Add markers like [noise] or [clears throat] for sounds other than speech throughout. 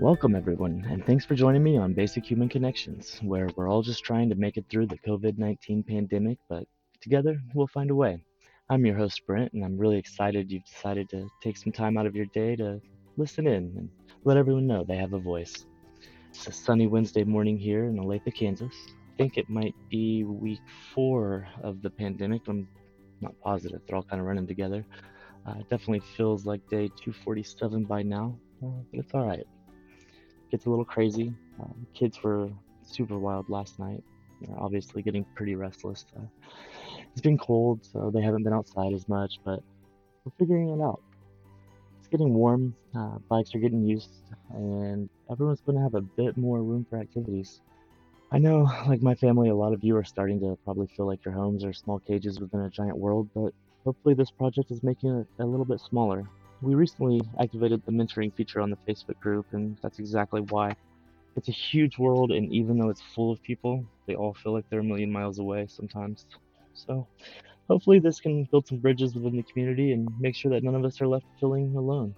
Welcome, everyone, and thanks for joining me on Basic Human Connections, where we're all just trying to make it through the COVID 19 pandemic, but together we'll find a way. I'm your host, Brent, and I'm really excited you've decided to take some time out of your day to listen in and let everyone know they have a voice. It's a sunny Wednesday morning here in Olathe, Kansas. I think it might be week four of the pandemic. I'm not positive. They're all kind of running together. Uh, it definitely feels like day 247 by now, uh, but it's all right gets a little crazy. Um, kids were super wild last night. They're obviously getting pretty restless. Uh, it's been cold, so they haven't been outside as much, but we're figuring it out. It's getting warm, uh, bikes are getting used, and everyone's going to have a bit more room for activities. I know, like my family, a lot of you are starting to probably feel like your homes are small cages within a giant world, but hopefully this project is making it a little bit smaller we recently activated the mentoring feature on the Facebook group, and that's exactly why. It's a huge world, and even though it's full of people, they all feel like they're a million miles away sometimes. So, hopefully, this can build some bridges within the community and make sure that none of us are left feeling alone.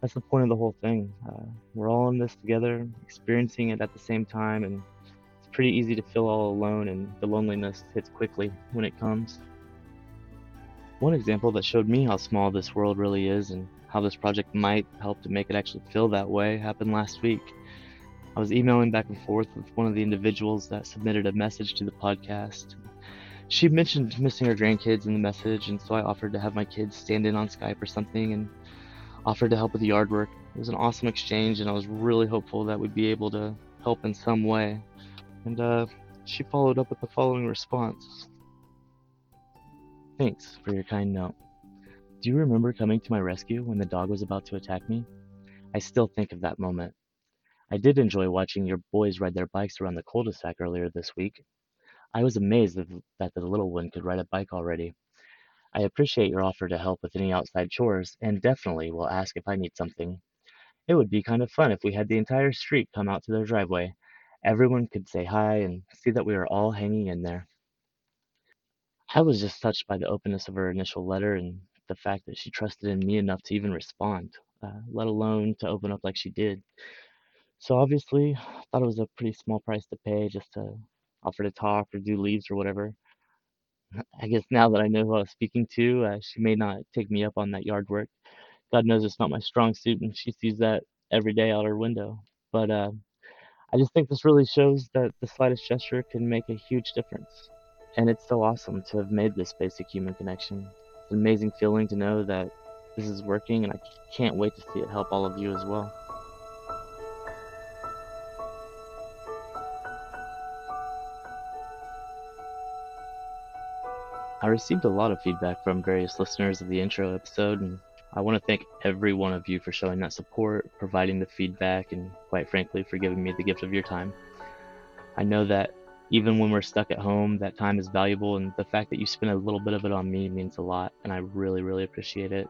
That's the point of the whole thing. Uh, we're all in this together, experiencing it at the same time, and it's pretty easy to feel all alone, and the loneliness hits quickly when it comes. One example that showed me how small this world really is and how this project might help to make it actually feel that way happened last week. I was emailing back and forth with one of the individuals that submitted a message to the podcast. She mentioned missing her grandkids in the message, and so I offered to have my kids stand in on Skype or something and offered to help with the yard work. It was an awesome exchange, and I was really hopeful that we'd be able to help in some way. And uh, she followed up with the following response Thanks for your kind note. Do you remember coming to my rescue when the dog was about to attack me? I still think of that moment. I did enjoy watching your boys ride their bikes around the cul-de-sac earlier this week. I was amazed that the little one could ride a bike already. I appreciate your offer to help with any outside chores and definitely will ask if I need something. It would be kind of fun if we had the entire street come out to their driveway. Everyone could say hi and see that we are all hanging in there. I was just touched by the openness of her initial letter and the fact that she trusted in me enough to even respond, uh, let alone to open up like she did. So obviously, I thought it was a pretty small price to pay just to offer to talk or do leaves or whatever. I guess now that I know who I was speaking to, uh, she may not take me up on that yard work. God knows it's not my strong suit, and she sees that every day out her window. But uh, I just think this really shows that the slightest gesture can make a huge difference. And it's so awesome to have made this basic human connection. It's an amazing feeling to know that this is working, and I can't wait to see it help all of you as well. I received a lot of feedback from various listeners of the intro episode, and I want to thank every one of you for showing that support, providing the feedback, and quite frankly, for giving me the gift of your time. I know that even when we're stuck at home, that time is valuable, and the fact that you spend a little bit of it on me means a lot, and I really, really appreciate it.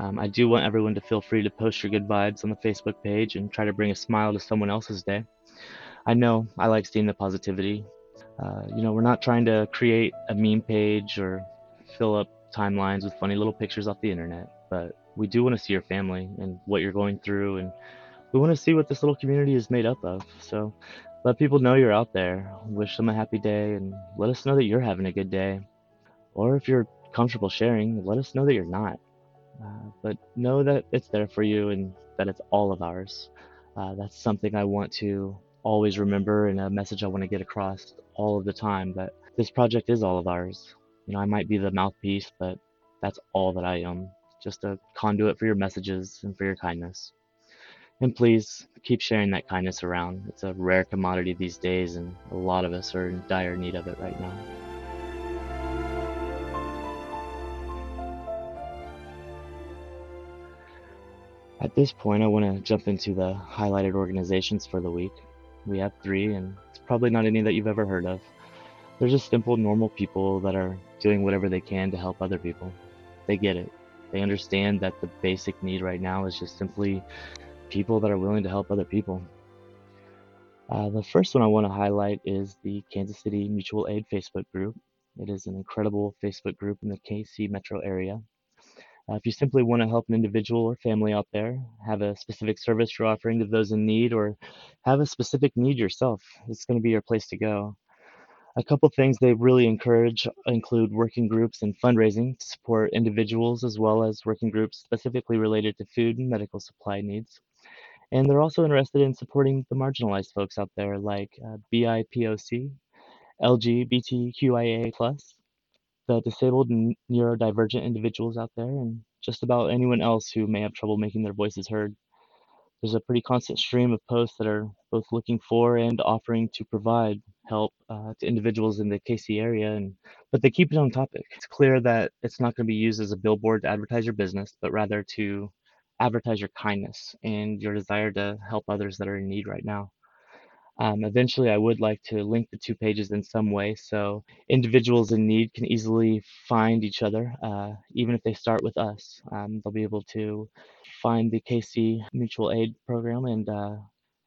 Um, I do want everyone to feel free to post your good vibes on the Facebook page and try to bring a smile to someone else's day. I know I like seeing the positivity. Uh, you know, we're not trying to create a meme page or fill up timelines with funny little pictures off the internet, but we do want to see your family and what you're going through, and we want to see what this little community is made up of. So let people know you're out there. Wish them a happy day and let us know that you're having a good day. Or if you're comfortable sharing, let us know that you're not. Uh, but know that it's there for you and that it's all of ours. Uh, that's something I want to always remember and a message I want to get across all of the time that this project is all of ours. You know, I might be the mouthpiece, but that's all that I am. Just a conduit for your messages and for your kindness. And please keep sharing that kindness around. It's a rare commodity these days, and a lot of us are in dire need of it right now. At this point, I want to jump into the highlighted organizations for the week. We have three, and it's probably not any that you've ever heard of. They're just simple, normal people that are doing whatever they can to help other people. They get it. They understand that the basic need right now is just simply people that are willing to help other people. Uh, the first one I want to highlight is the Kansas City Mutual Aid Facebook group. It is an incredible Facebook group in the KC metro area. Uh, if you simply want to help an individual or family out there, have a specific service you're offering to those in need, or have a specific need yourself, it's going to be your place to go. A couple things they really encourage include working groups and fundraising to support individuals as well as working groups specifically related to food and medical supply needs. And they're also interested in supporting the marginalized folks out there like uh, BIPOC, LGBTQIA, the disabled and neurodivergent individuals out there, and just about anyone else who may have trouble making their voices heard. There's a pretty constant stream of posts that are both looking for and offering to provide help uh, to individuals in the KC area, and but they keep it on topic. It's clear that it's not going to be used as a billboard to advertise your business, but rather to advertise your kindness and your desire to help others that are in need right now. Um, eventually, I would like to link the two pages in some way so individuals in need can easily find each other, uh, even if they start with us. Um, they'll be able to find the KC Mutual Aid Program and uh,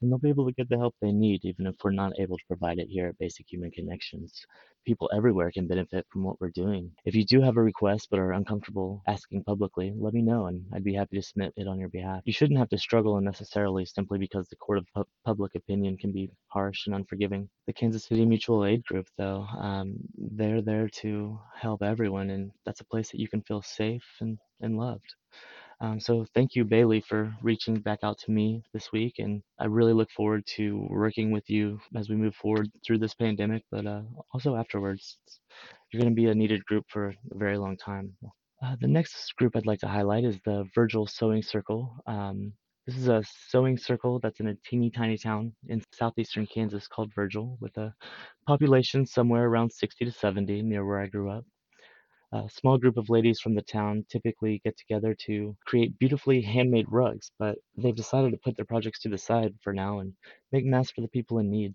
and they'll be able to get the help they need, even if we're not able to provide it here at Basic Human Connections. People everywhere can benefit from what we're doing. If you do have a request but are uncomfortable asking publicly, let me know and I'd be happy to submit it on your behalf. You shouldn't have to struggle unnecessarily simply because the court of pu- public opinion can be harsh and unforgiving. The Kansas City Mutual Aid Group, though, um, they're there to help everyone, and that's a place that you can feel safe and, and loved. Um, so thank you, Bailey, for reaching back out to me this week, and I really look forward to working with you as we move forward through this pandemic, but uh, also afterwards. You're going to be a needed group for a very long time. Uh, the next group I'd like to highlight is the Virgil Sewing Circle. Um, this is a sewing circle that's in a teeny tiny town in southeastern Kansas called Virgil, with a population somewhere around 60 to 70 near where I grew up. A small group of ladies from the town typically get together to create beautifully handmade rugs, but they've decided to put their projects to the side for now and make masks for the people in need.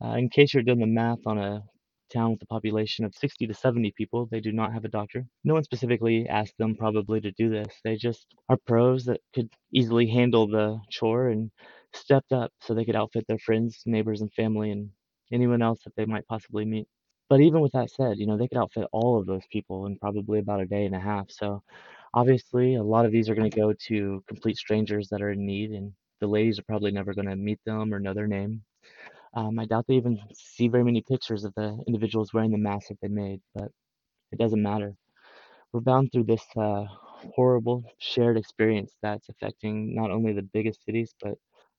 Uh, in case you're doing the math on a town with a population of 60 to 70 people, they do not have a doctor. No one specifically asked them probably to do this. They just are pros that could easily handle the chore and stepped up so they could outfit their friends, neighbors, and family and anyone else that they might possibly meet. But even with that said, you know, they could outfit all of those people in probably about a day and a half. So obviously, a lot of these are going to go to complete strangers that are in need, and the ladies are probably never going to meet them or know their name. Um, I doubt they even see very many pictures of the individuals wearing the mask that they made, but it doesn't matter. We're bound through this uh, horrible shared experience that's affecting not only the biggest cities, but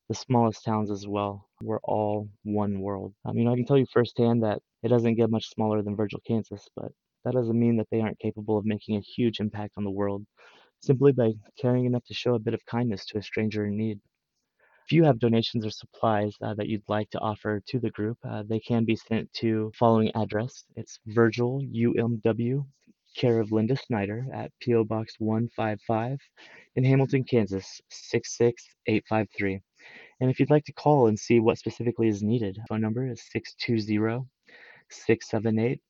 the smallest towns as well. We're all one world. Um, you know, I can tell you firsthand that it doesn't get much smaller than Virgil, Kansas, but that doesn't mean that they aren't capable of making a huge impact on the world simply by caring enough to show a bit of kindness to a stranger in need. If you have donations or supplies uh, that you'd like to offer to the group, uh, they can be sent to following address. It's Virgil UMW, care of Linda Snyder at P.O. Box 155 in Hamilton, Kansas 66853. And if you'd like to call and see what specifically is needed, phone number is 620 678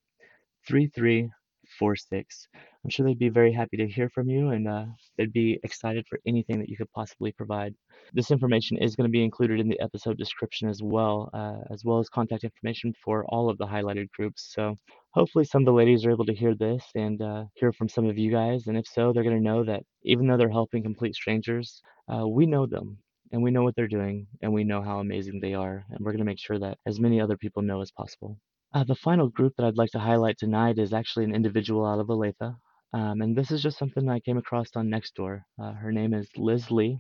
3346. I'm sure they'd be very happy to hear from you and uh, they'd be excited for anything that you could possibly provide. This information is going to be included in the episode description as well, uh, as well as contact information for all of the highlighted groups. So hopefully some of the ladies are able to hear this and uh, hear from some of you guys. And if so, they're going to know that even though they're helping complete strangers, uh, we know them and we know what they're doing and we know how amazing they are. And we're going to make sure that as many other people know as possible. Uh, the final group that I'd like to highlight tonight is actually an individual out of Olathe. Um, and this is just something I came across on Nextdoor. Uh, her name is Liz Lee,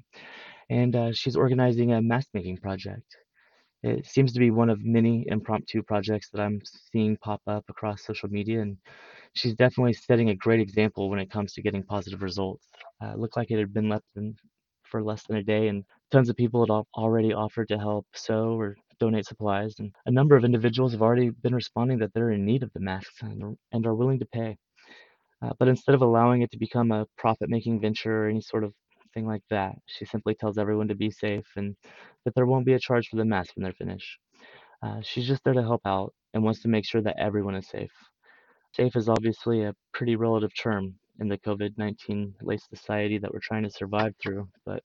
and uh, she's organizing a mask making project. It seems to be one of many impromptu projects that I'm seeing pop up across social media, and she's definitely setting a great example when it comes to getting positive results. Uh, looked like it had been left in for less than a day, and tons of people had already offered to help sew or donate supplies, and a number of individuals have already been responding that they're in need of the masks and, and are willing to pay. Uh, but instead of allowing it to become a profit making venture or any sort of thing like that, she simply tells everyone to be safe and that there won't be a charge for the mask when they're finished. Uh, she's just there to help out and wants to make sure that everyone is safe. Safe is obviously a pretty relative term. In the COVID 19 laced society that we're trying to survive through. But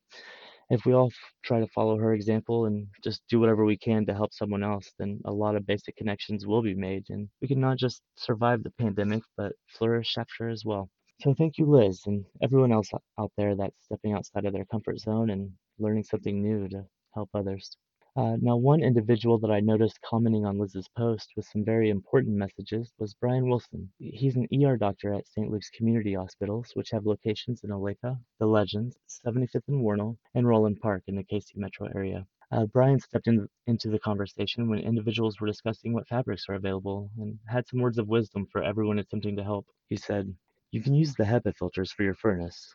if we all try to follow her example and just do whatever we can to help someone else, then a lot of basic connections will be made. And we can not just survive the pandemic, but flourish after as well. So thank you, Liz, and everyone else out there that's stepping outside of their comfort zone and learning something new to help others. Uh, now, one individual that I noticed commenting on Liz's post with some very important messages was Brian Wilson. He's an ER doctor at St. Luke's Community Hospitals, which have locations in Olathe, The Legends, 75th and Wornall, and Roeland Park in the KC metro area. Uh, Brian stepped in, into the conversation when individuals were discussing what fabrics are available and had some words of wisdom for everyone attempting to help. He said, You can use the HEPA filters for your furnace.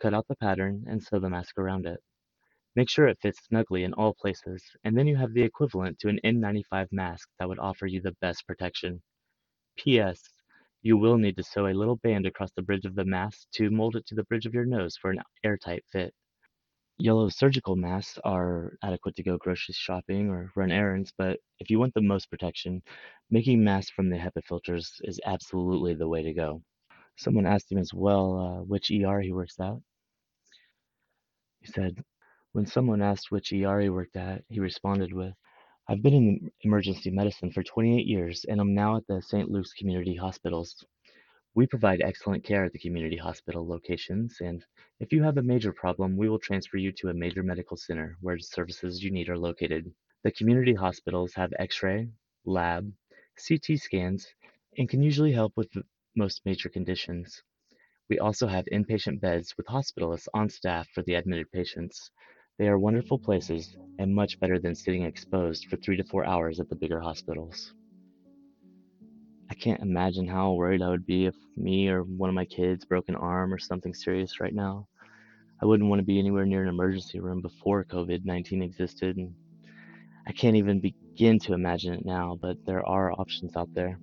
Cut out the pattern and sew the mask around it. Make sure it fits snugly in all places, and then you have the equivalent to an N95 mask that would offer you the best protection. P.S. You will need to sew a little band across the bridge of the mask to mold it to the bridge of your nose for an airtight fit. Yellow surgical masks are adequate to go grocery shopping or run errands, but if you want the most protection, making masks from the HEPA filters is absolutely the way to go. Someone asked him as well uh, which ER he works at. He said, when someone asked which ER he worked at, he responded with, I've been in emergency medicine for 28 years and I'm now at the St. Luke's Community Hospitals. We provide excellent care at the community hospital locations, and if you have a major problem, we will transfer you to a major medical center where the services you need are located. The community hospitals have x ray, lab, CT scans, and can usually help with most major conditions. We also have inpatient beds with hospitalists on staff for the admitted patients. They are wonderful places, and much better than sitting exposed for three to four hours at the bigger hospitals. I can't imagine how worried I would be if me or one of my kids broke an arm or something serious right now. I wouldn't want to be anywhere near an emergency room before COVID 19 existed, and I can't even begin to imagine it now, but there are options out there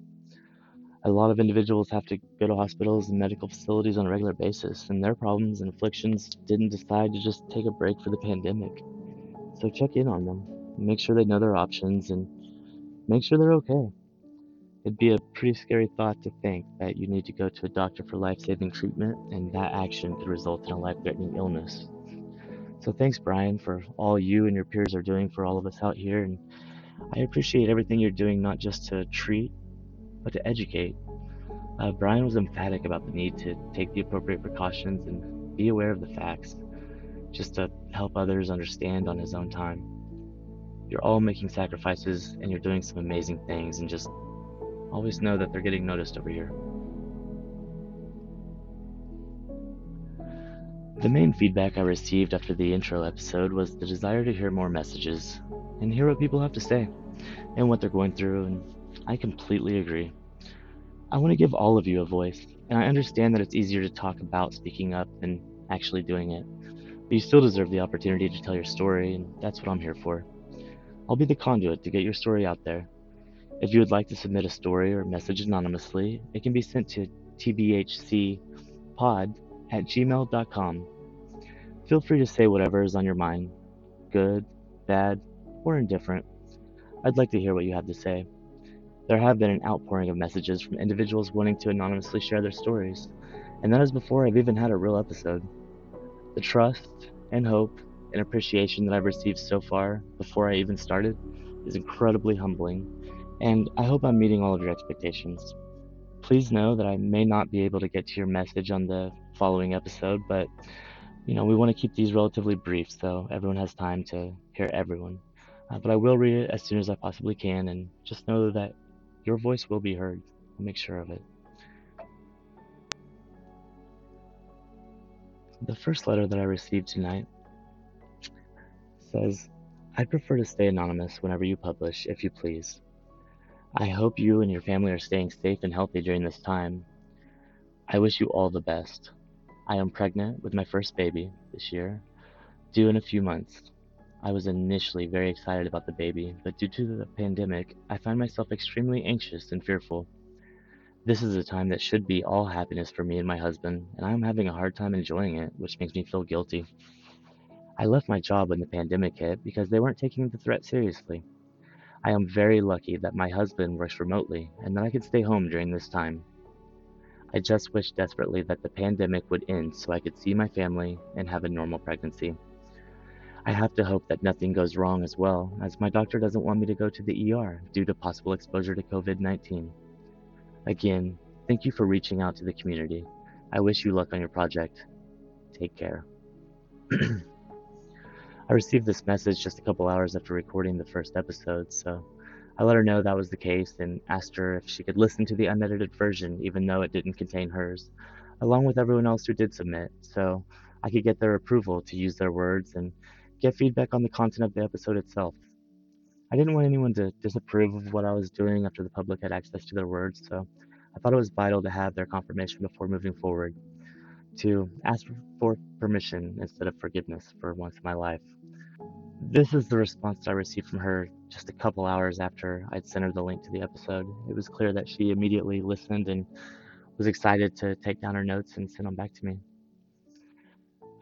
a lot of individuals have to go to hospitals and medical facilities on a regular basis, and their problems and afflictions didn't decide to just take a break for the pandemic. So check in on them, make sure they know their options, and make sure they're okay. It'd be a pretty scary thought to think that you need to go to a doctor for life saving treatment, and that action could result in a life threatening illness. So thanks, Brian, for all you and your peers are doing for all of us out here, and I appreciate everything you're doing not just to treat but to educate. Uh, Brian was emphatic about the need to take the appropriate precautions and be aware of the facts, just to help others understand on his own time. You're all making sacrifices and you're doing some amazing things, and just always know that they're getting noticed over here. The main feedback I received after the intro episode was the desire to hear more messages and hear what people have to say and what they're going through, and I completely agree. I want to give all of you a voice, and I understand that it's easier to talk about speaking up than actually doing it. But you still deserve the opportunity to tell your story, and that's what I'm here for. I'll be the conduit to get your story out there. If you would like to submit a story or message anonymously, it can be sent to tbhcpod at gmail.com. Feel free to say whatever is on your mind good, bad, or indifferent. I'd like to hear what you have to say. There have been an outpouring of messages from individuals wanting to anonymously share their stories, and that is before I've even had a real episode. The trust and hope and appreciation that I've received so far before I even started is incredibly humbling, and I hope I'm meeting all of your expectations. Please know that I may not be able to get to your message on the following episode, but you know, we want to keep these relatively brief so everyone has time to hear everyone. Uh, but I will read it as soon as I possibly can, and just know that your voice will be heard. I'll make sure of it. The first letter that I received tonight says, I'd prefer to stay anonymous whenever you publish, if you please. I hope you and your family are staying safe and healthy during this time. I wish you all the best. I am pregnant with my first baby this year, due in a few months. I was initially very excited about the baby, but due to the pandemic, I find myself extremely anxious and fearful. This is a time that should be all happiness for me and my husband, and I am having a hard time enjoying it, which makes me feel guilty. I left my job when the pandemic hit because they weren't taking the threat seriously. I am very lucky that my husband works remotely and that I can stay home during this time. I just wish desperately that the pandemic would end so I could see my family and have a normal pregnancy. I have to hope that nothing goes wrong as well, as my doctor doesn't want me to go to the ER due to possible exposure to COVID 19. Again, thank you for reaching out to the community. I wish you luck on your project. Take care. [clears throat] I received this message just a couple hours after recording the first episode, so I let her know that was the case and asked her if she could listen to the unedited version, even though it didn't contain hers, along with everyone else who did submit, so I could get their approval to use their words and get feedback on the content of the episode itself. I didn't want anyone to disapprove of what I was doing after the public had access to their words, so I thought it was vital to have their confirmation before moving forward, to ask for permission instead of forgiveness for once in my life. This is the response I received from her just a couple hours after I'd sent her the link to the episode. It was clear that she immediately listened and was excited to take down her notes and send them back to me.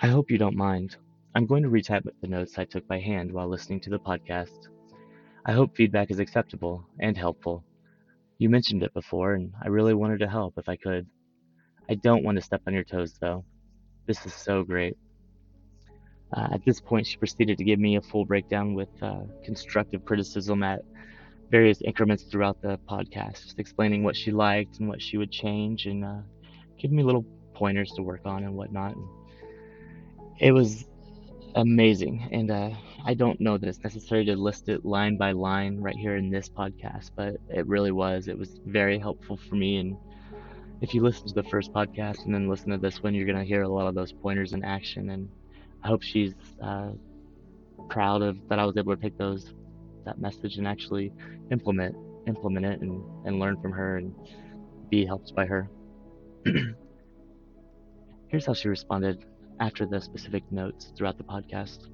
I hope you don't mind. I'm going to retype the notes I took by hand while listening to the podcast. I hope feedback is acceptable and helpful. You mentioned it before, and I really wanted to help if I could. I don't want to step on your toes, though. This is so great. Uh, at this point, she proceeded to give me a full breakdown with uh, constructive criticism at various increments throughout the podcast, just explaining what she liked and what she would change, and uh, giving me little pointers to work on and whatnot. It was amazing, and uh, I don't know that it's necessary to list it line by line right here in this podcast, but it really was. It was very helpful for me, and if you listen to the first podcast and then listen to this one, you're gonna hear a lot of those pointers in action and I hope she's uh, proud of that I was able to take those that message and actually implement implement it and, and learn from her and be helped by her. [clears throat] Here's how she responded after the specific notes throughout the podcast.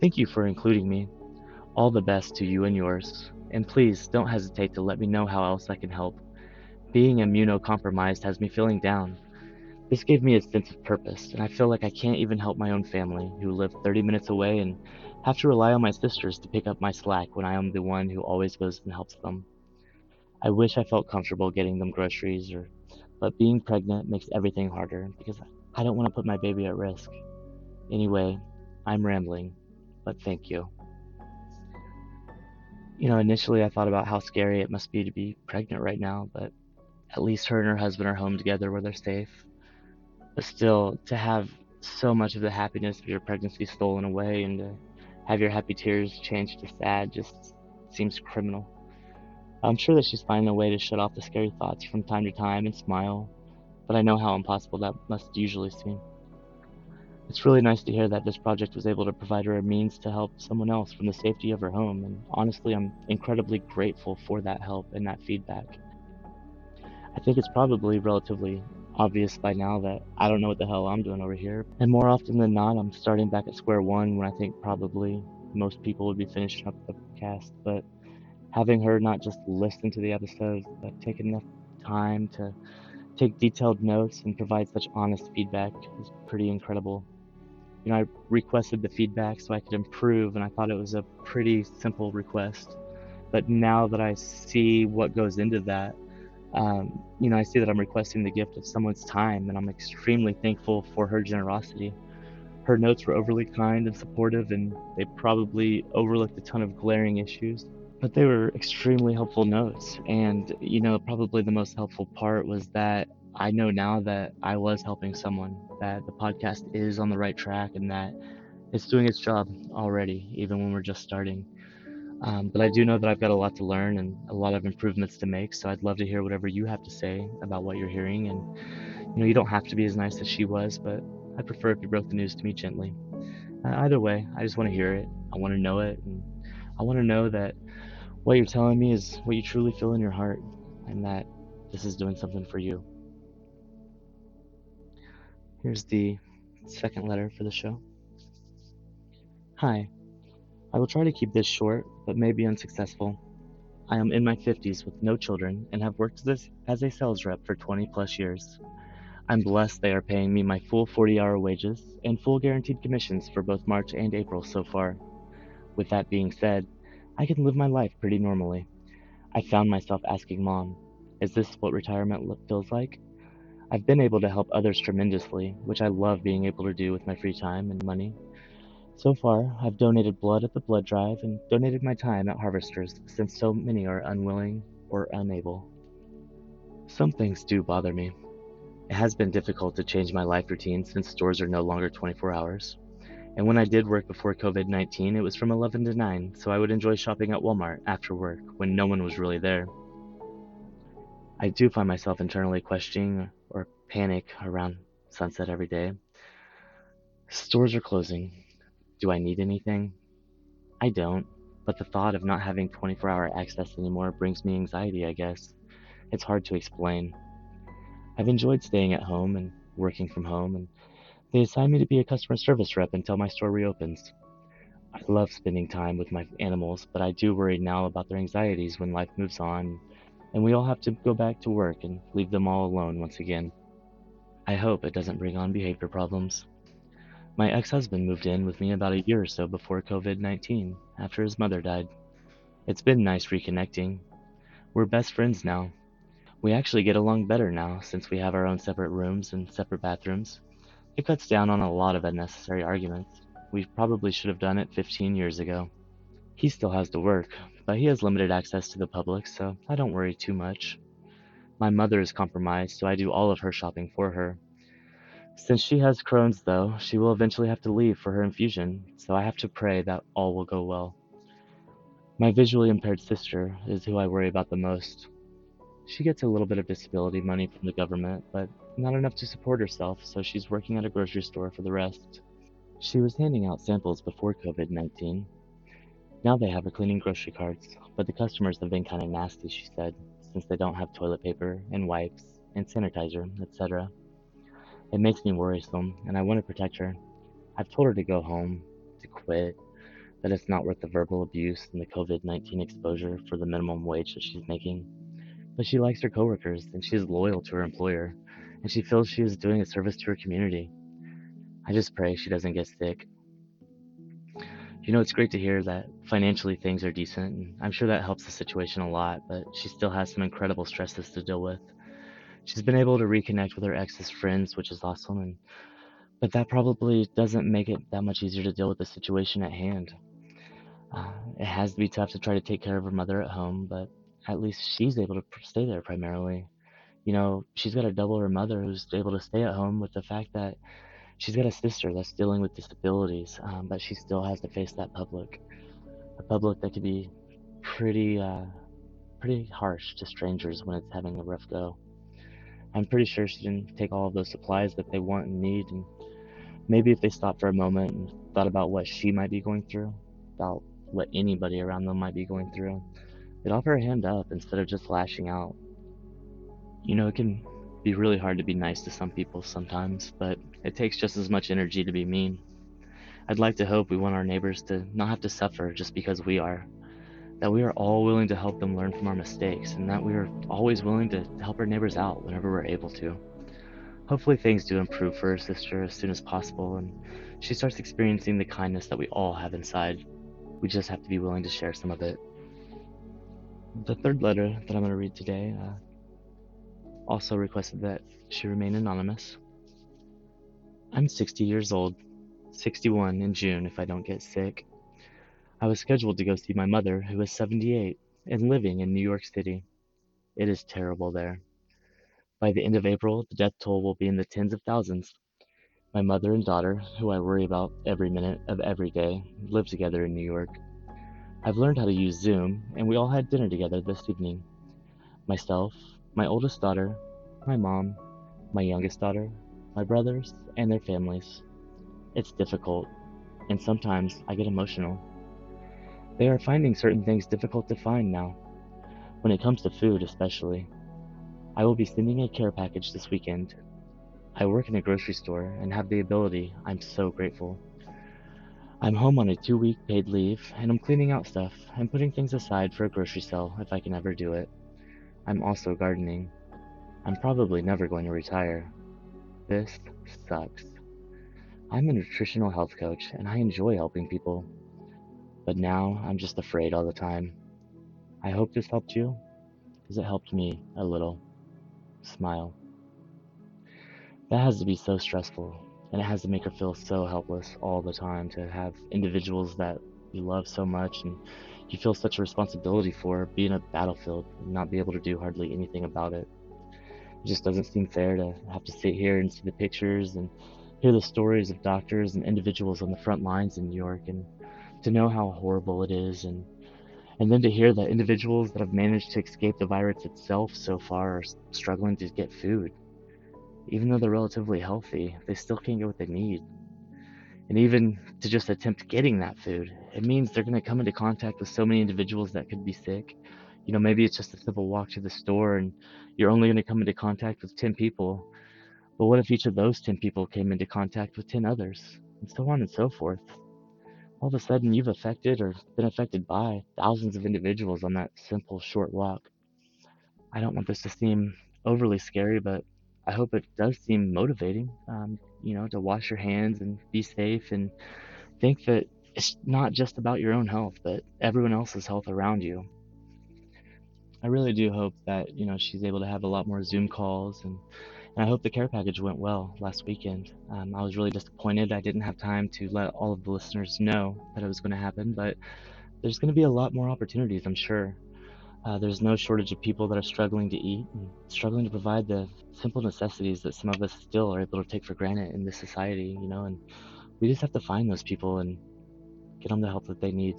Thank you for including me. All the best to you and yours. And please don't hesitate to let me know how else I can help. Being immunocompromised has me feeling down. This gave me a sense of purpose, and I feel like I can't even help my own family, who live 30 minutes away, and have to rely on my sisters to pick up my slack when I am the one who always goes and helps them. I wish I felt comfortable getting them groceries, or, but being pregnant makes everything harder because I don't want to put my baby at risk. Anyway, I'm rambling, but thank you. You know, initially I thought about how scary it must be to be pregnant right now, but at least her and her husband are home together where they're safe but still to have so much of the happiness of your pregnancy stolen away and to have your happy tears changed to sad just seems criminal. I'm sure that she's finding a way to shut off the scary thoughts from time to time and smile, but I know how impossible that must usually seem. It's really nice to hear that this project was able to provide her a means to help someone else from the safety of her home, and honestly, I'm incredibly grateful for that help and that feedback. I think it's probably relatively obvious by now that I don't know what the hell I'm doing over here. And more often than not, I'm starting back at square one when I think probably most people would be finishing up the cast. But having her not just listen to the episodes, but take enough time to take detailed notes and provide such honest feedback is pretty incredible. You know, I requested the feedback so I could improve, and I thought it was a pretty simple request. But now that I see what goes into that, um, you know, I see that I'm requesting the gift of someone's time, and I'm extremely thankful for her generosity. Her notes were overly kind and supportive, and they probably overlooked a ton of glaring issues, but they were extremely helpful notes. And, you know, probably the most helpful part was that I know now that I was helping someone, that the podcast is on the right track, and that it's doing its job already, even when we're just starting. Um, but I do know that I've got a lot to learn and a lot of improvements to make. So I'd love to hear whatever you have to say about what you're hearing. And you know, you don't have to be as nice as she was, but I prefer if you broke the news to me gently. Uh, either way, I just want to hear it. I want to know it, and I want to know that what you're telling me is what you truly feel in your heart, and that this is doing something for you. Here's the second letter for the show. Hi. I will try to keep this short, but may be unsuccessful. I am in my 50s with no children and have worked as, a sales rep for 20 plus years. I'm blessed they are paying me my full 40 hour wages and full guaranteed commissions for both March and April so far. With that being said, I can live my life pretty normally. I found myself asking mom, is this what retirement feels like? I've been able to help others tremendously, which I love being able to do with my free time and money. So far, I've donated blood at the blood drive and donated my time at Harvesters since so many are unwilling or unable. Some things do bother me. It has been difficult to change my life routine since stores are no longer 24 hours. And when I did work before COVID 19, it was from 11 to 9, so I would enjoy shopping at Walmart after work when no one was really there. I do find myself internally questioning or panic around sunset every day. Stores are closing. Do I need anything? I don't, but the thought of not having 24 hour access anymore brings me anxiety, I guess. It's hard to explain. I've enjoyed staying at home and working from home, and they assigned me to be a customer service rep until my store reopens. I love spending time with my animals, but I do worry now about their anxieties when life moves on and we all have to go back to work and leave them all alone once again. I hope it doesn't bring on behavior problems. My ex husband moved in with me about a year or so before COVID 19, after his mother died. It's been nice reconnecting. We're best friends now. We actually get along better now since we have our own separate rooms and separate bathrooms. It cuts down on a lot of unnecessary arguments. We probably should have done it 15 years ago. He still has to work, but he has limited access to the public, so I don't worry too much. My mother is compromised, so I do all of her shopping for her. Since she has Crohn's, though, she will eventually have to leave for her infusion, so I have to pray that all will go well. My visually impaired sister is who I worry about the most. She gets a little bit of disability money from the government, but not enough to support herself, so she's working at a grocery store for the rest. She was handing out samples before COVID 19, now they have her cleaning grocery carts, but the customers have been kind of nasty, she said, since they don't have toilet paper and wipes and sanitizer, etc. It makes me worrisome, and I want to protect her. I've told her to go home, to quit, that it's not worth the verbal abuse and the COVID 19 exposure for the minimum wage that she's making. But she likes her coworkers, and she's loyal to her employer, and she feels she is doing a service to her community. I just pray she doesn't get sick you know, it's great to hear that financially things are decent. And I'm sure that helps the situation a lot, but she still has some incredible stresses to deal with. She's been able to reconnect with her ex's friends, which is awesome, and but that probably doesn't make it that much easier to deal with the situation at hand. Uh, it has to be tough to try to take care of her mother at home, but at least she's able to stay there primarily. You know, she's got a double her mother who's able to stay at home with the fact that she's got a sister that's dealing with disabilities, um, but she still has to face that public, a public that could be pretty, uh, pretty harsh to strangers when it's having a rough go. I'm pretty sure she didn't take all of those supplies that they want and need, and maybe if they stopped for a moment and thought about what she might be going through, about what anybody around them might be going through, they'd offer a hand up instead of just lashing out. You know, it can be really hard to be nice to some people sometimes, but it takes just as much energy to be mean. I'd like to hope we want our neighbors to not have to suffer just because we are. That we are all willing to help them learn from our mistakes, and that we are always willing to help our neighbors out whenever we're able to. Hopefully, things do improve for her sister as soon as possible, and she starts experiencing the kindness that we all have inside. We just have to be willing to share some of it. The third letter that I'm going to read today uh, also requested that she remain anonymous. I'm 60 years old, 61 in June if I don't get sick. I was scheduled to go see my mother, who is 78 and living in New York City. It is terrible there. By the end of April, the death toll will be in the tens of thousands. My mother and daughter, who I worry about every minute of every day, live together in New York. I've learned how to use Zoom, and we all had dinner together this evening. Myself, my oldest daughter, my mom, my youngest daughter, my brothers, and their families. It's difficult, and sometimes I get emotional. They are finding certain things difficult to find now, when it comes to food especially. I will be sending a care package this weekend. I work in a grocery store and have the ability, I'm so grateful. I'm home on a two week paid leave, and I'm cleaning out stuff and putting things aside for a grocery sale if I can ever do it. I'm also gardening. I'm probably never going to retire, this sucks. I'm a nutritional health coach and I enjoy helping people. But now I'm just afraid all the time. I hope this helped you, because it helped me a little. Smile. That has to be so stressful, and it has to make her feel so helpless all the time to have individuals that you love so much and you feel such a responsibility for being in a battlefield and not be able to do hardly anything about it. It just doesn't seem fair to have to sit here and see the pictures and hear the stories of doctors and individuals on the front lines in New York and to know how horrible it is and and then to hear that individuals that have managed to escape the virus itself so far are struggling to get food. Even though they're relatively healthy, they still can't get what they need. And even to just attempt getting that food, it means they're going to come into contact with so many individuals that could be sick. You know, maybe it's just a simple walk to the store and you're only going to come into contact with 10 people. But what if each of those 10 people came into contact with 10 others? And so on and so forth. All of a sudden, you've affected or been affected by thousands of individuals on that simple short walk. I don't want this to seem overly scary, but I hope it does seem motivating. Um, you know, to wash your hands and be safe and think that it's not just about your own health, but everyone else's health around you. I really do hope that, you know, she's able to have a lot more Zoom calls and, and I hope the care package went well last weekend. Um, I was really disappointed I didn't have time to let all of the listeners know that it was going to happen, but there's going to be a lot more opportunities, I'm sure. Uh, there's no shortage of people that are struggling to eat and struggling to provide the simple necessities that some of us still are able to take for granted in this society, you know, and we just have to find those people and get them the help that they need.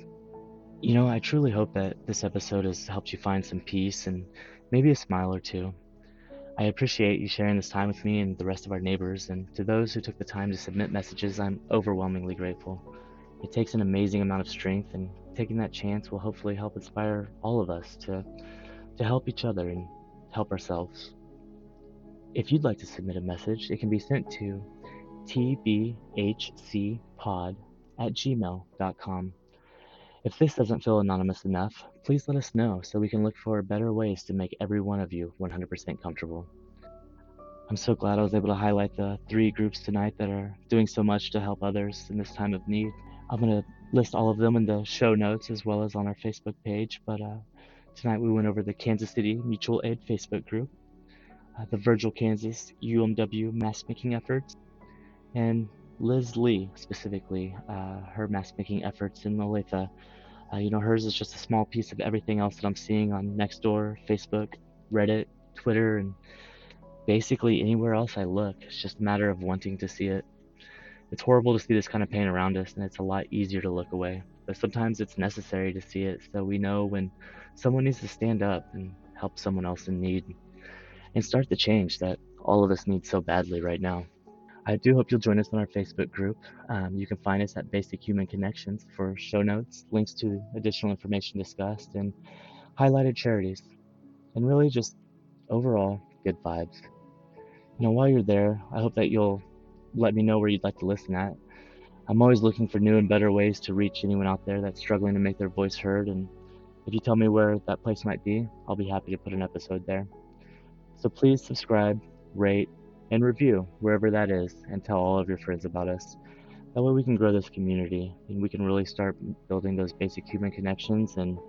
You know, I truly hope that this episode has helped you find some peace and maybe a smile or two. I appreciate you sharing this time with me and the rest of our neighbors, and to those who took the time to submit messages, I'm overwhelmingly grateful. It takes an amazing amount of strength, and taking that chance will hopefully help inspire all of us to, to help each other and help ourselves. If you'd like to submit a message, it can be sent to tbhcpod at gmail.com. If this doesn't feel anonymous enough, please let us know so we can look for better ways to make every one of you 100% comfortable. I'm so glad I was able to highlight the three groups tonight that are doing so much to help others in this time of need. I'm going to list all of them in the show notes as well as on our Facebook page, but uh, tonight we went over the Kansas City Mutual Aid Facebook group, uh, the Virgil, Kansas UMW mask making efforts, and Liz Lee specifically, uh, her mask making efforts in Olathe. Uh, you know, hers is just a small piece of everything else that I'm seeing on Nextdoor, Facebook, Reddit, Twitter, and basically anywhere else I look. It's just a matter of wanting to see it. It's horrible to see this kind of pain around us, and it's a lot easier to look away. But sometimes it's necessary to see it so we know when someone needs to stand up and help someone else in need and start the change that all of us need so badly right now. I do hope you'll join us on our Facebook group. Um, you can find us at Basic Human Connections for show notes, links to additional information discussed, and highlighted charities. And really just overall good vibes. You know, while you're there, I hope that you'll let me know where you'd like to listen at. I'm always looking for new and better ways to reach anyone out there that's struggling to make their voice heard. And if you tell me where that place might be, I'll be happy to put an episode there. So please subscribe, rate, and review wherever that is, and tell all of your friends about us. That way we can grow this community and we can really start building those basic human connections and,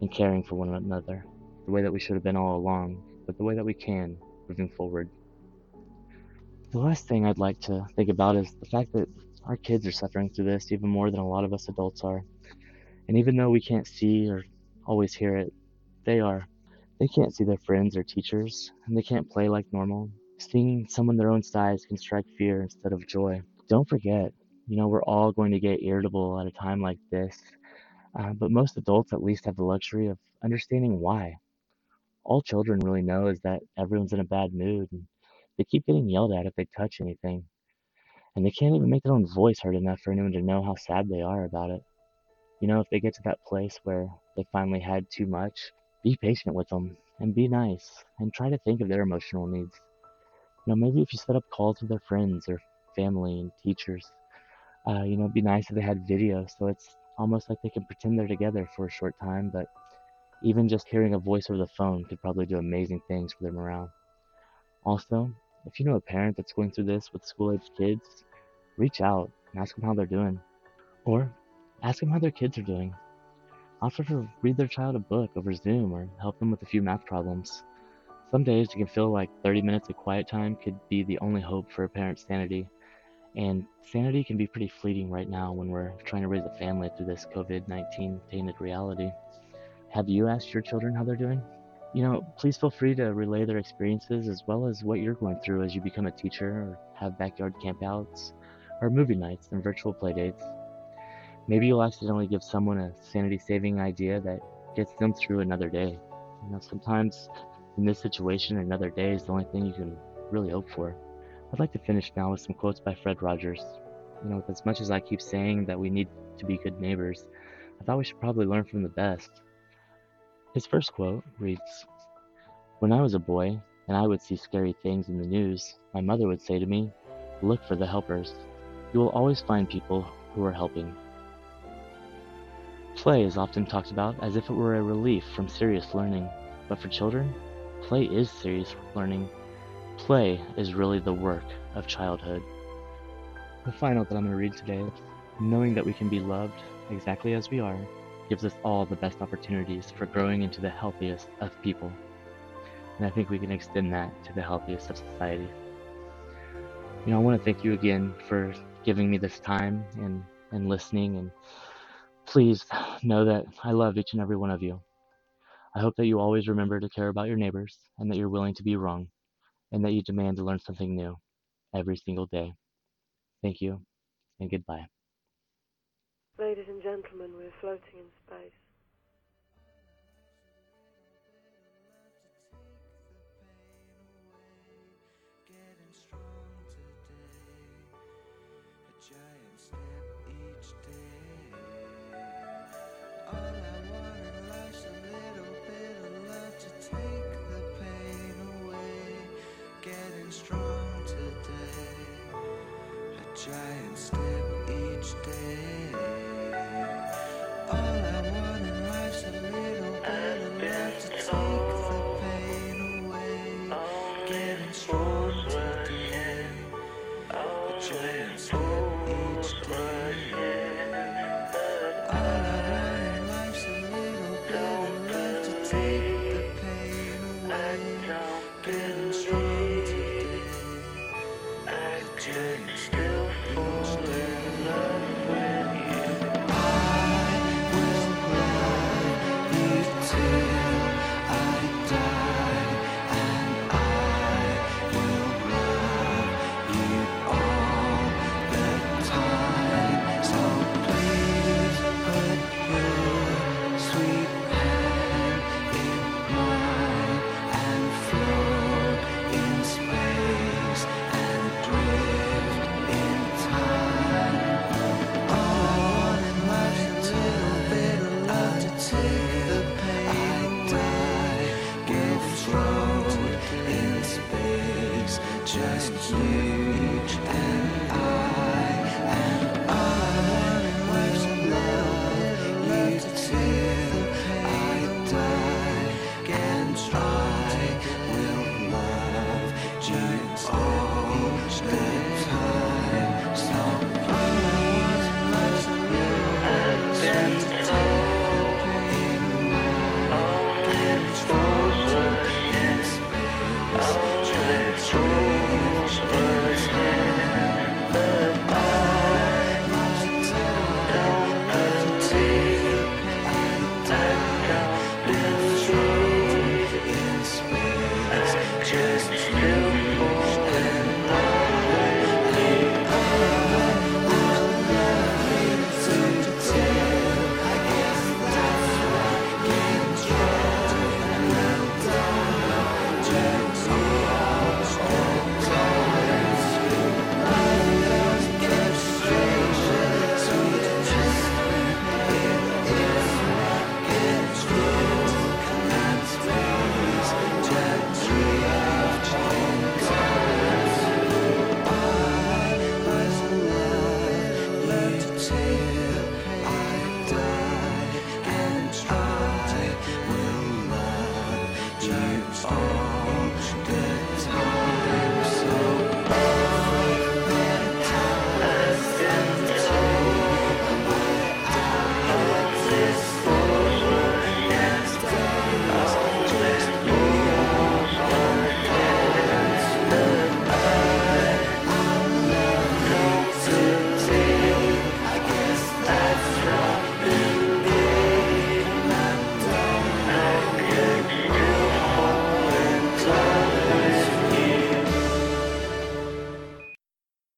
and caring for one another the way that we should have been all along, but the way that we can moving forward. The last thing I'd like to think about is the fact that our kids are suffering through this even more than a lot of us adults are. And even though we can't see or always hear it, they are. They can't see their friends or teachers, and they can't play like normal. Seeing someone their own size can strike fear instead of joy. Don't forget, you know, we're all going to get irritable at a time like this, uh, but most adults at least have the luxury of understanding why. All children really know is that everyone's in a bad mood and they keep getting yelled at if they touch anything, and they can't even make their own voice heard enough for anyone to know how sad they are about it. You know, if they get to that place where they finally had too much, be patient with them and be nice and try to think of their emotional needs. You know, maybe if you set up calls with their friends or family and teachers, uh, you know, it'd be nice if they had video so it's almost like they can pretend they're together for a short time, but even just hearing a voice over the phone could probably do amazing things for their morale. Also, if you know a parent that's going through this with school aged kids, reach out and ask them how they're doing. Or ask them how their kids are doing. Offer to read their child a book over Zoom or help them with a few math problems. Some days you can feel like 30 minutes of quiet time could be the only hope for a parent's sanity. And sanity can be pretty fleeting right now when we're trying to raise a family through this COVID 19 tainted reality. Have you asked your children how they're doing? You know, please feel free to relay their experiences as well as what you're going through as you become a teacher or have backyard campouts or movie nights and virtual playdates. Maybe you'll accidentally give someone a sanity saving idea that gets them through another day. You know, sometimes in this situation, another day is the only thing you can really hope for. I'd like to finish now with some quotes by Fred Rogers. You know, as much as I keep saying that we need to be good neighbors, I thought we should probably learn from the best. His first quote reads When I was a boy and I would see scary things in the news, my mother would say to me, Look for the helpers. You will always find people who are helping. Play is often talked about as if it were a relief from serious learning, but for children, play is serious learning. Play is really the work of childhood. The final that I'm going to read today is knowing that we can be loved exactly as we are gives us all the best opportunities for growing into the healthiest of people. And I think we can extend that to the healthiest of society. You know, I want to thank you again for giving me this time and, and listening. And please know that I love each and every one of you. I hope that you always remember to care about your neighbors and that you're willing to be wrong and that you demand to learn something new every single day. Thank you and goodbye. Ladies and gentlemen, we're floating in space. strong today. A giant step each day. All I want in life's a little